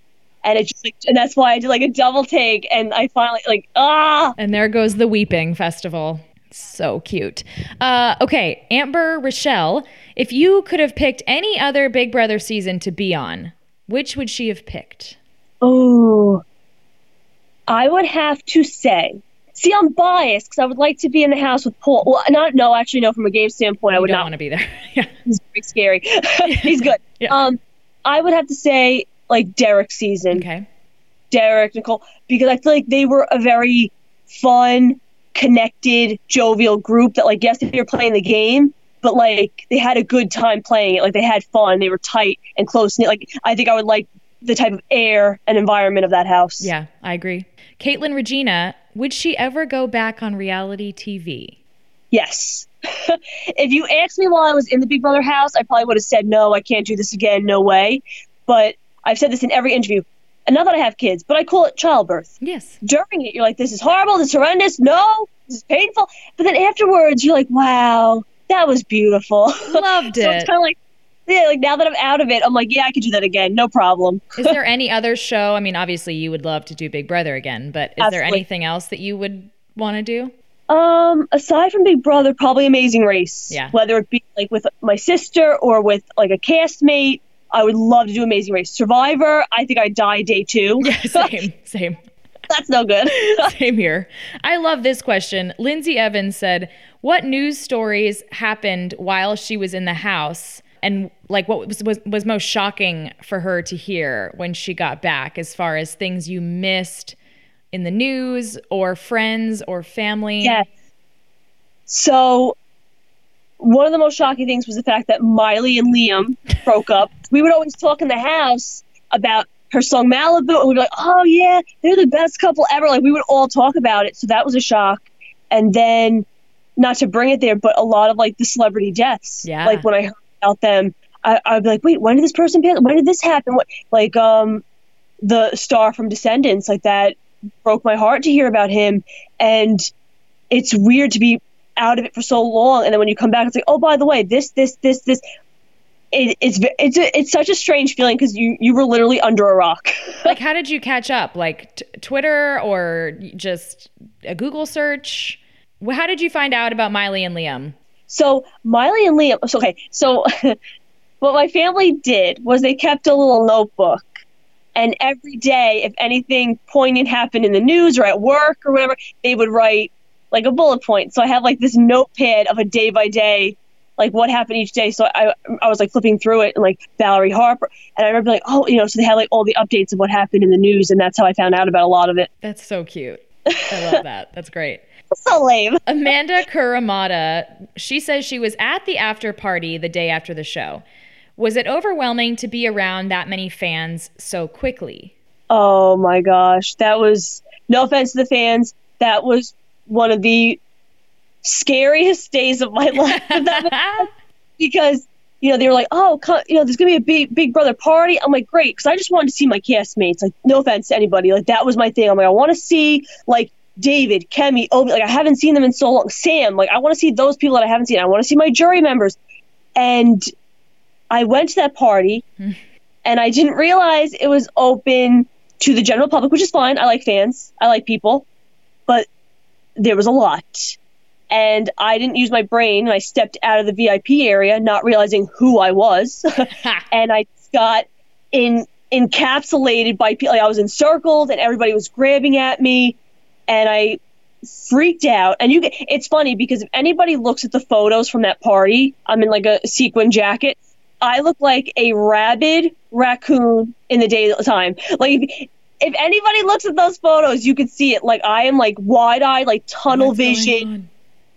[SPEAKER 2] And it just like, and that's why I did like a double take. And I finally like, ah,
[SPEAKER 1] And there goes the Weeping Festival. So cute. Uh, okay, Amber Rochelle, if you could have picked any other Big Brother season to be on, which would she have picked?
[SPEAKER 2] oh, I would have to say, see, I'm biased because I would like to be in the house with Paul. Well, not, no, actually, no, from a game standpoint, I would not
[SPEAKER 1] want to be there. (laughs) yeah.
[SPEAKER 2] he's very scary. (laughs) he's good. (laughs)
[SPEAKER 1] Yeah.
[SPEAKER 2] Um, I would have to say like Derrick season,
[SPEAKER 1] Okay.
[SPEAKER 2] Derrick, Nicole, because I feel like they were a very fun, connected, jovial group that like yes, they were playing the game, but like they had a good time playing it. Like they had fun, they were tight and close. Like I think I would like the type of air and environment of that house.
[SPEAKER 1] Yeah, I agree. Caitlin Regina, would she ever go back on reality TV?
[SPEAKER 2] Yes. (laughs) if you asked me while I was in the Big Brother house, I probably would have said no, I can't do this again, no way. But I've said this in every interview. And not that I have kids, but I call it childbirth.
[SPEAKER 1] Yes.
[SPEAKER 2] During it, you're like, this is horrible, this is horrendous, no, this is painful. But then afterwards, you're like, wow, that was beautiful. (laughs)
[SPEAKER 1] Loved
[SPEAKER 2] so it's
[SPEAKER 1] it.
[SPEAKER 2] kind of like, yeah, like now that I'm out of it, I'm like, yeah, I could do that again, no problem. (laughs)
[SPEAKER 1] Is there any other show? I mean, obviously you would love to do Big Brother again, but is there anything else that you would want to do?
[SPEAKER 2] Um, aside from Big Brother, probably Amazing Race.
[SPEAKER 1] Yeah.
[SPEAKER 2] Whether it be like with my sister or with like a castmate, I would love to do Amazing Race. Survivor, I think I'd die day two. (laughs)
[SPEAKER 1] Yeah, (laughs) same, same.
[SPEAKER 2] That's no good.
[SPEAKER 1] Same here. I love this question. Lindsay Evans said, "What news stories happened while she was in the house?" And like, what was, was was most shocking for her to hear when she got back, as far as things you missed in the news, or friends, or family?
[SPEAKER 2] yes. So, one of the most shocking things was the fact that Miley and Liam broke up. (laughs) We would always talk in the house about her song Malibu, and we'd be like, "Oh yeah, they're the best couple ever." Like we would all talk about it, so that was a shock. And then, not to bring it there, but a lot of like the celebrity deaths.
[SPEAKER 1] Yeah.
[SPEAKER 2] Like when I heard about them, I, I'd be like, "Wait, when did this person pass? When did this happen?" What like um, the star from Descendants, like that broke my heart to hear about him, and it's weird to be out of it for so long, and then when you come back, it's like, "Oh, by the way, this, this, this, this." It, it's it's a, it's such a strange feeling because you you were literally under a rock. (laughs)
[SPEAKER 1] Like, how did you catch up? Like t- Twitter or just a Google search? How did you find out about Miley and Liam?
[SPEAKER 2] So Miley and Liam. So okay, so (laughs) what my family did was they kept a little notebook, and every day, if anything poignant happened in the news or at work or whatever, they would write like a bullet point. So I have like this notepad of a day by day, like what happened each day. So I I was like flipping through it and like Valerie Harper, and I remember like oh you know so they had like all the updates of what happened in the news, and that's how I found out about a lot of it.
[SPEAKER 1] That's so cute. I love (laughs) that. That's great.
[SPEAKER 2] So lame. (laughs)
[SPEAKER 1] Amanda Kuramata, she says she was at the after party the day after the show. Was it overwhelming to be around that many fans so quickly?
[SPEAKER 2] Oh my gosh, that was no offense to the fans. That was one of the scariest days of my (laughs) life (laughs) because you know they were like, oh, you know, there's gonna be a big Big Brother party. I'm like, great, because I just wanted to see my castmates. Like, no offense to anybody, like that was my thing. I'm like, I want to see like David, Kemi, Ovi. Like, I haven't seen them in so long. Sam, like, I want to see those people that I haven't seen. I want to see my jury members, and I went to that party, hmm. and I didn't realize it was open to the general public, which is fine. I like fans. I like people, but there was a lot. And I didn't use my brain. I stepped out of the VIP area, not realizing who I was. (laughs) and I got in encapsulated by people. Like I was encircled and everybody was grabbing at me and I freaked out. And you get, it's funny because if anybody looks at the photos from that party, I'm in like a sequin jacket. I look like a rabid raccoon in the daytime. Like if, anybody looks at those photos, you could see it. Like I am like wide eyed, like tunnel
[SPEAKER 1] What's
[SPEAKER 2] vision.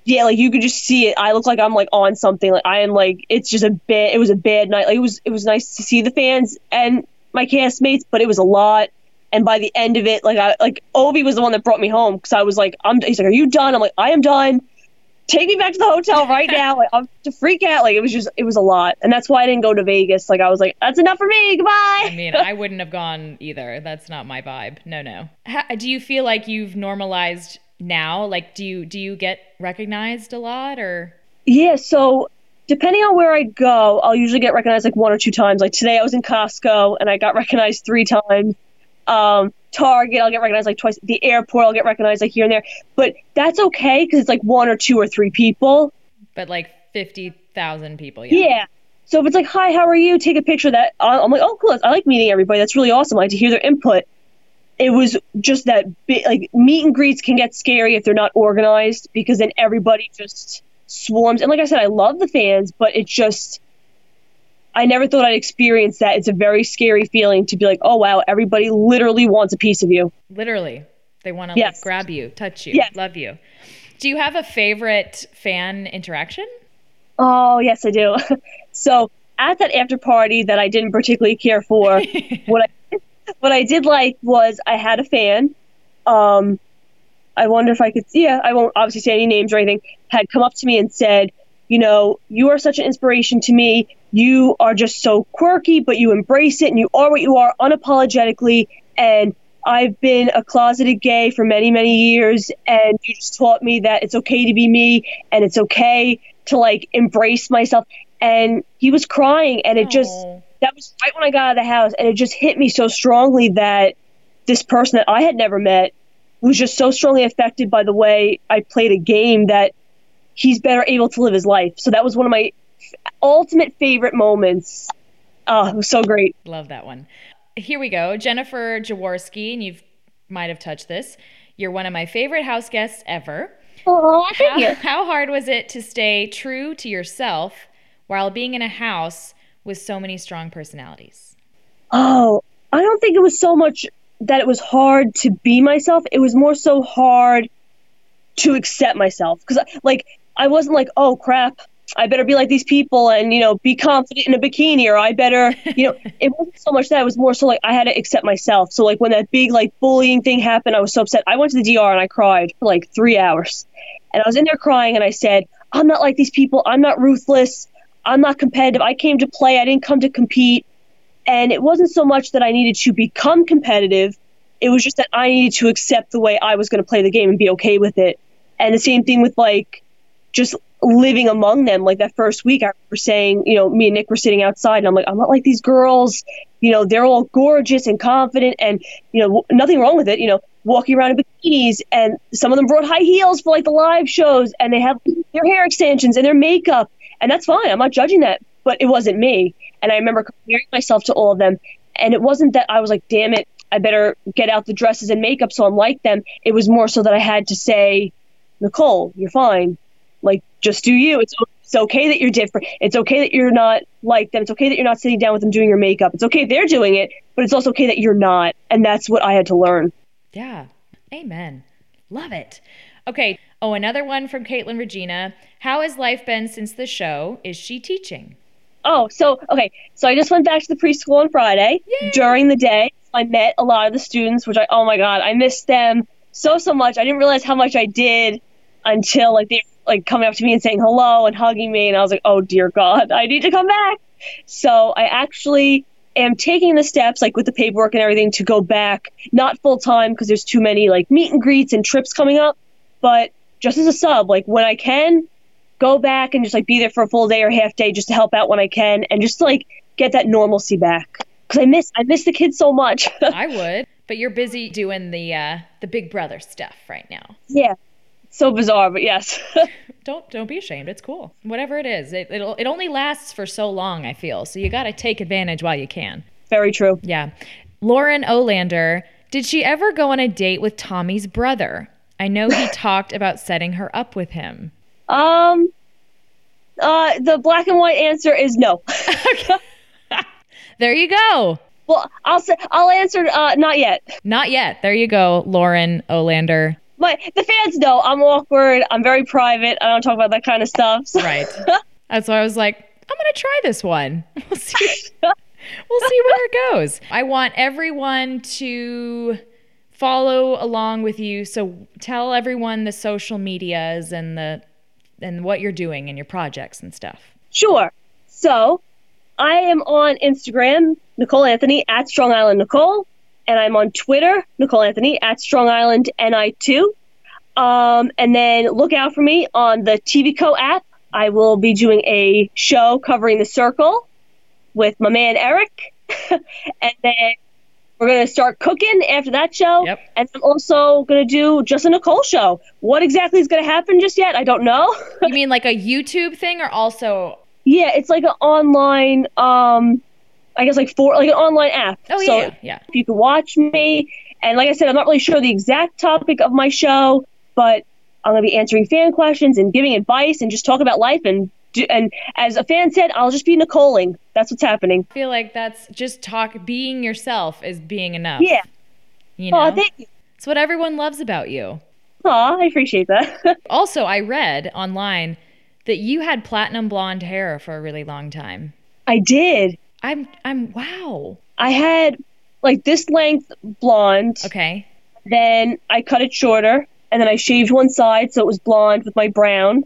[SPEAKER 2] Yeah, like you could just see it. I look like I'm like on something. Like I am like it's just a bad. It was a bad night. Like it was. It was nice to see the fans and my castmates, but it was a lot. And by the end of it, like I like Ovi was the one that brought me home because I was like, I'm. He's like, Are you done? I'm like, I am done. Take me back to the hotel right (laughs) now. Like I'm to freak out. Like it was just. It was a lot, and that's why I didn't go to Vegas. Like I was like, that's enough for me. Goodbye.
[SPEAKER 1] I mean, I wouldn't have gone either. That's not my vibe. No, no. How, do you feel like you've normalized now? Like, do you do you get recognized a lot, or
[SPEAKER 2] Yeah, so depending on where I go, I'll usually get recognized like one or two times. Like today I was in Costco and I got recognized three times. Um, Target, I'll get recognized like twice. The airport, I'll get recognized like here and there. But that's okay because it's like one or two or three people.
[SPEAKER 1] but like fifty thousand people? Yeah.
[SPEAKER 2] Yeah. So if it's like, hi, how are you? Take a picture of that. I'm like, oh, cool. I like meeting everybody. That's really awesome. I like to hear their input. It was just that bit, like meet and greets can get scary if they're not organized because then everybody just swarms. And like I said, I love the fans, but it just, I never thought I'd experience that. It's a very scary feeling to be like, oh, wow, everybody literally wants a piece of you.
[SPEAKER 1] Literally, they want to
[SPEAKER 2] Yes.
[SPEAKER 1] like grab you, touch you,
[SPEAKER 2] Yes.
[SPEAKER 1] love you. Do you have a favorite fan interaction?
[SPEAKER 2] Oh, yes, I do. (laughs) so at that after party that I didn't particularly care for, (laughs) what I what I did like was I had a fan. Um, I wonder if I could. See. Yeah, I won't obviously say any names or anything. Had come up to me and said, you know, you are such an inspiration to me. You are just so quirky, but you embrace it and you are what you are unapologetically. And I've been a closeted gay for many, many years, and you just taught me that it's okay to be me and it's okay to like embrace myself. And he was crying, and it just
[SPEAKER 1] Aw.
[SPEAKER 2] that was right when I got out of the house, and it just hit me so strongly that this person that I had never met was just so strongly affected by the way I played a game that he's better able to live his life. So that was one of my ultimate favorite moments. Oh, it was so great.
[SPEAKER 1] Love that one. Here we go. Jennifer Jaworski, and you've might have touched this. You're one of my favorite house guests ever.
[SPEAKER 2] Oh, thank
[SPEAKER 1] How, how hard was it to stay true to yourself while being in a house with so many strong personalities?
[SPEAKER 2] Oh, I don't think it was so much that it was hard to be myself. It was more so hard to accept myself because, like, I wasn't like, oh crap, I better be like these people and you know be confident in a bikini, or I better, you know, (laughs) it wasn't so much that. It was more so like I had to accept myself. So like when that big like bullying thing happened, I was so upset. I went to the DR and I cried for like three hours, and I was in there crying and I said, I'm not like these people. I'm not ruthless. I'm not competitive. I came to play. I didn't come to compete. And it wasn't so much that I needed to become competitive, it was just that I needed to accept the way I was going to play the game and be okay with it. And the same thing with like just living among them. Like that first week, I remember saying, you know, me and Nick were sitting outside, and I'm like, I'm not like these girls. You know, they're all gorgeous and confident, and you know, nothing wrong with it. You know, walking around in bikinis, and some of them brought high heels for like the live shows, and they have their hair extensions and their makeup, and that's fine. I'm not judging that, but it wasn't me. And I remember comparing myself to all of them, and it wasn't that I was like, damn it, I better get out the dresses and makeup so I'm like them. It was more so that I had to say, Nicole, you're fine. Just do you. It's it's okay that you're different. It's okay that you're not like them. It's okay that you're not sitting down with them doing your makeup. It's okay they're doing it, but it's also okay that you're not. And that's what I had to learn.
[SPEAKER 1] Yeah. Amen. Love it. Okay. Oh, another one from Caitlin Regina. How has life been since the show? Is she teaching?
[SPEAKER 2] Oh, so okay. So I just went back to the preschool on Friday during the day. I met a lot of the students, which I oh my god, I missed them so so much. I didn't realize how much I did until like they like coming up to me and saying hello and hugging me, and I was like, oh dear God, I need to come back. So I actually am taking the steps like with the paperwork and everything to go back, not full time because there's too many like meet and greets and trips coming up, but just as a sub, like when I can, go back and just like be there for a full day or half day just to help out when I can and just like get that normalcy back because I miss I miss the kids so much. (laughs)
[SPEAKER 1] I would, but you're busy doing the uh, the Big Brother stuff right now.
[SPEAKER 2] yeah, so bizarre, but yes. (laughs)
[SPEAKER 1] Don't don't be ashamed. It's cool. Whatever it is, it it'll, it only lasts for so long. I feel so. You got to take advantage while you can.
[SPEAKER 2] Very true.
[SPEAKER 1] Yeah. Lauren Olander, did she ever go on a date with Tommy's brother? I know he (laughs) talked about setting her up with him.
[SPEAKER 2] Um, uh, the black and white answer is no. (laughs)
[SPEAKER 1] There you go.
[SPEAKER 2] well, I'll say I'll answer uh, not yet.
[SPEAKER 1] Not yet. There you go, Lauren Olander.
[SPEAKER 2] But the fans know I'm awkward. I'm very private. I don't talk about that kind of stuff. So.
[SPEAKER 1] Right. (laughs) That's why I was like, I'm going to try this one. (laughs) We'll see. we'll see where it goes. I want everyone to follow along with you. So tell everyone the social medias and the and what you're doing and your projects and stuff.
[SPEAKER 2] Sure. So I am on Instagram, Nicole Anthony at Strong Island Nicole, and I'm on Twitter, Nicole Anthony at Strong Island Ni2. Um, and then look out for me on the TVCo app. I will be doing a show covering the circle with my man Eric, (laughs) and then we're gonna start cooking after that show.
[SPEAKER 1] Yep.
[SPEAKER 2] And I'm also gonna do just a Nicole show. What exactly is gonna happen just yet? I don't know.
[SPEAKER 1] You mean like a YouTube thing or also (laughs)
[SPEAKER 2] Yeah, it's like an online, um, I guess like for like an online app.
[SPEAKER 1] Oh
[SPEAKER 2] so
[SPEAKER 1] yeah, yeah.
[SPEAKER 2] you can watch me, and like I said, I'm not really sure the exact topic of my show, but I'm gonna be answering fan questions and giving advice and just talk about life and do, and as a fan said, I'll just be Nicoling. That's what's happening.
[SPEAKER 1] I feel like that's just talk being yourself is being enough.
[SPEAKER 2] Yeah.
[SPEAKER 1] You know?
[SPEAKER 2] Oh, thank you.
[SPEAKER 1] it's what everyone loves about you.
[SPEAKER 2] Aw, I appreciate that. (laughs)
[SPEAKER 1] Also, I read online that you had platinum blonde hair for a really long time.
[SPEAKER 2] I did.
[SPEAKER 1] I'm I'm wow.
[SPEAKER 2] I had like this length blonde.
[SPEAKER 1] Okay.
[SPEAKER 2] Then I cut it shorter, and then I shaved one side so it was blonde with my brown.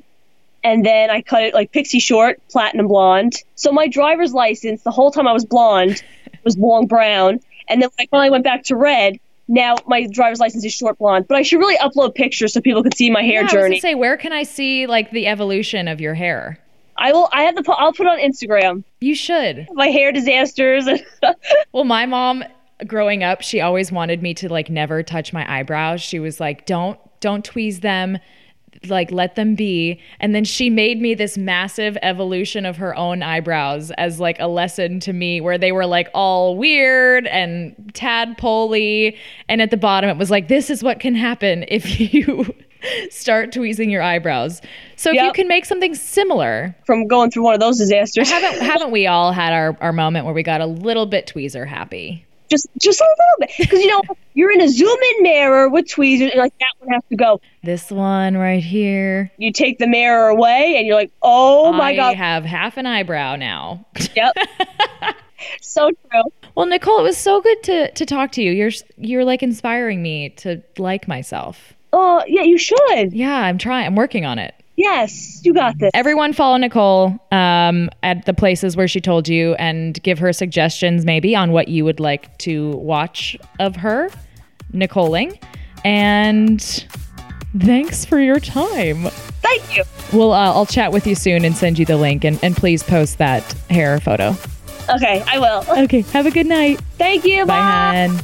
[SPEAKER 2] And then I cut it like pixie short, platinum blonde. So my driver's license, the whole time I was blonde, (laughs) was long brown. And then when I finally went back to red, now my driver's license is short blonde. But I should really upload pictures so people can see my hair
[SPEAKER 1] yeah, I was
[SPEAKER 2] journey.
[SPEAKER 1] say, where can I see like the evolution of your hair?
[SPEAKER 2] I will. I have the. I'll put on Instagram.
[SPEAKER 1] You should.
[SPEAKER 2] My hair disasters. (laughs)
[SPEAKER 1] Well, my mom growing up, she always wanted me to like never touch my eyebrows. She was like, "Don't don't tweeze them." Like let them be. And then she made me this massive evolution of her own eyebrows as like a lesson to me where they were like all weird and tadpoley. And at the bottom it was like, this is what can happen if (laughs) you start tweezing your eyebrows. So if you can make something similar,
[SPEAKER 2] from going through one of those disasters.
[SPEAKER 1] haven't (laughs) haven't we all had our, our moment where we got a little bit tweezer happy?
[SPEAKER 2] just just a little bit because you know (laughs) you're in a zoom in mirror with tweezers and like that one has to go
[SPEAKER 1] This one right here.
[SPEAKER 2] you take the mirror away and you're like oh my
[SPEAKER 1] I
[SPEAKER 2] god I
[SPEAKER 1] have half an eyebrow now.
[SPEAKER 2] yep (laughs) so true
[SPEAKER 1] well, Nicole, it was so good to to talk to you. You're you're like inspiring me to like myself.
[SPEAKER 2] Oh yeah you should
[SPEAKER 1] Yeah, I'm trying. I'm working on it.
[SPEAKER 2] yes you got this
[SPEAKER 1] Everyone follow Nicole um, at the places where she told you and give her suggestions maybe on what you would like to watch of her, Nicoling. And thanks for your time.
[SPEAKER 2] thank you
[SPEAKER 1] Well, uh, I'll chat with you soon and send you the link. And, and please post that hair photo.
[SPEAKER 2] okay i will
[SPEAKER 1] Okay, have a good night.
[SPEAKER 2] thank you
[SPEAKER 1] Bye, hon.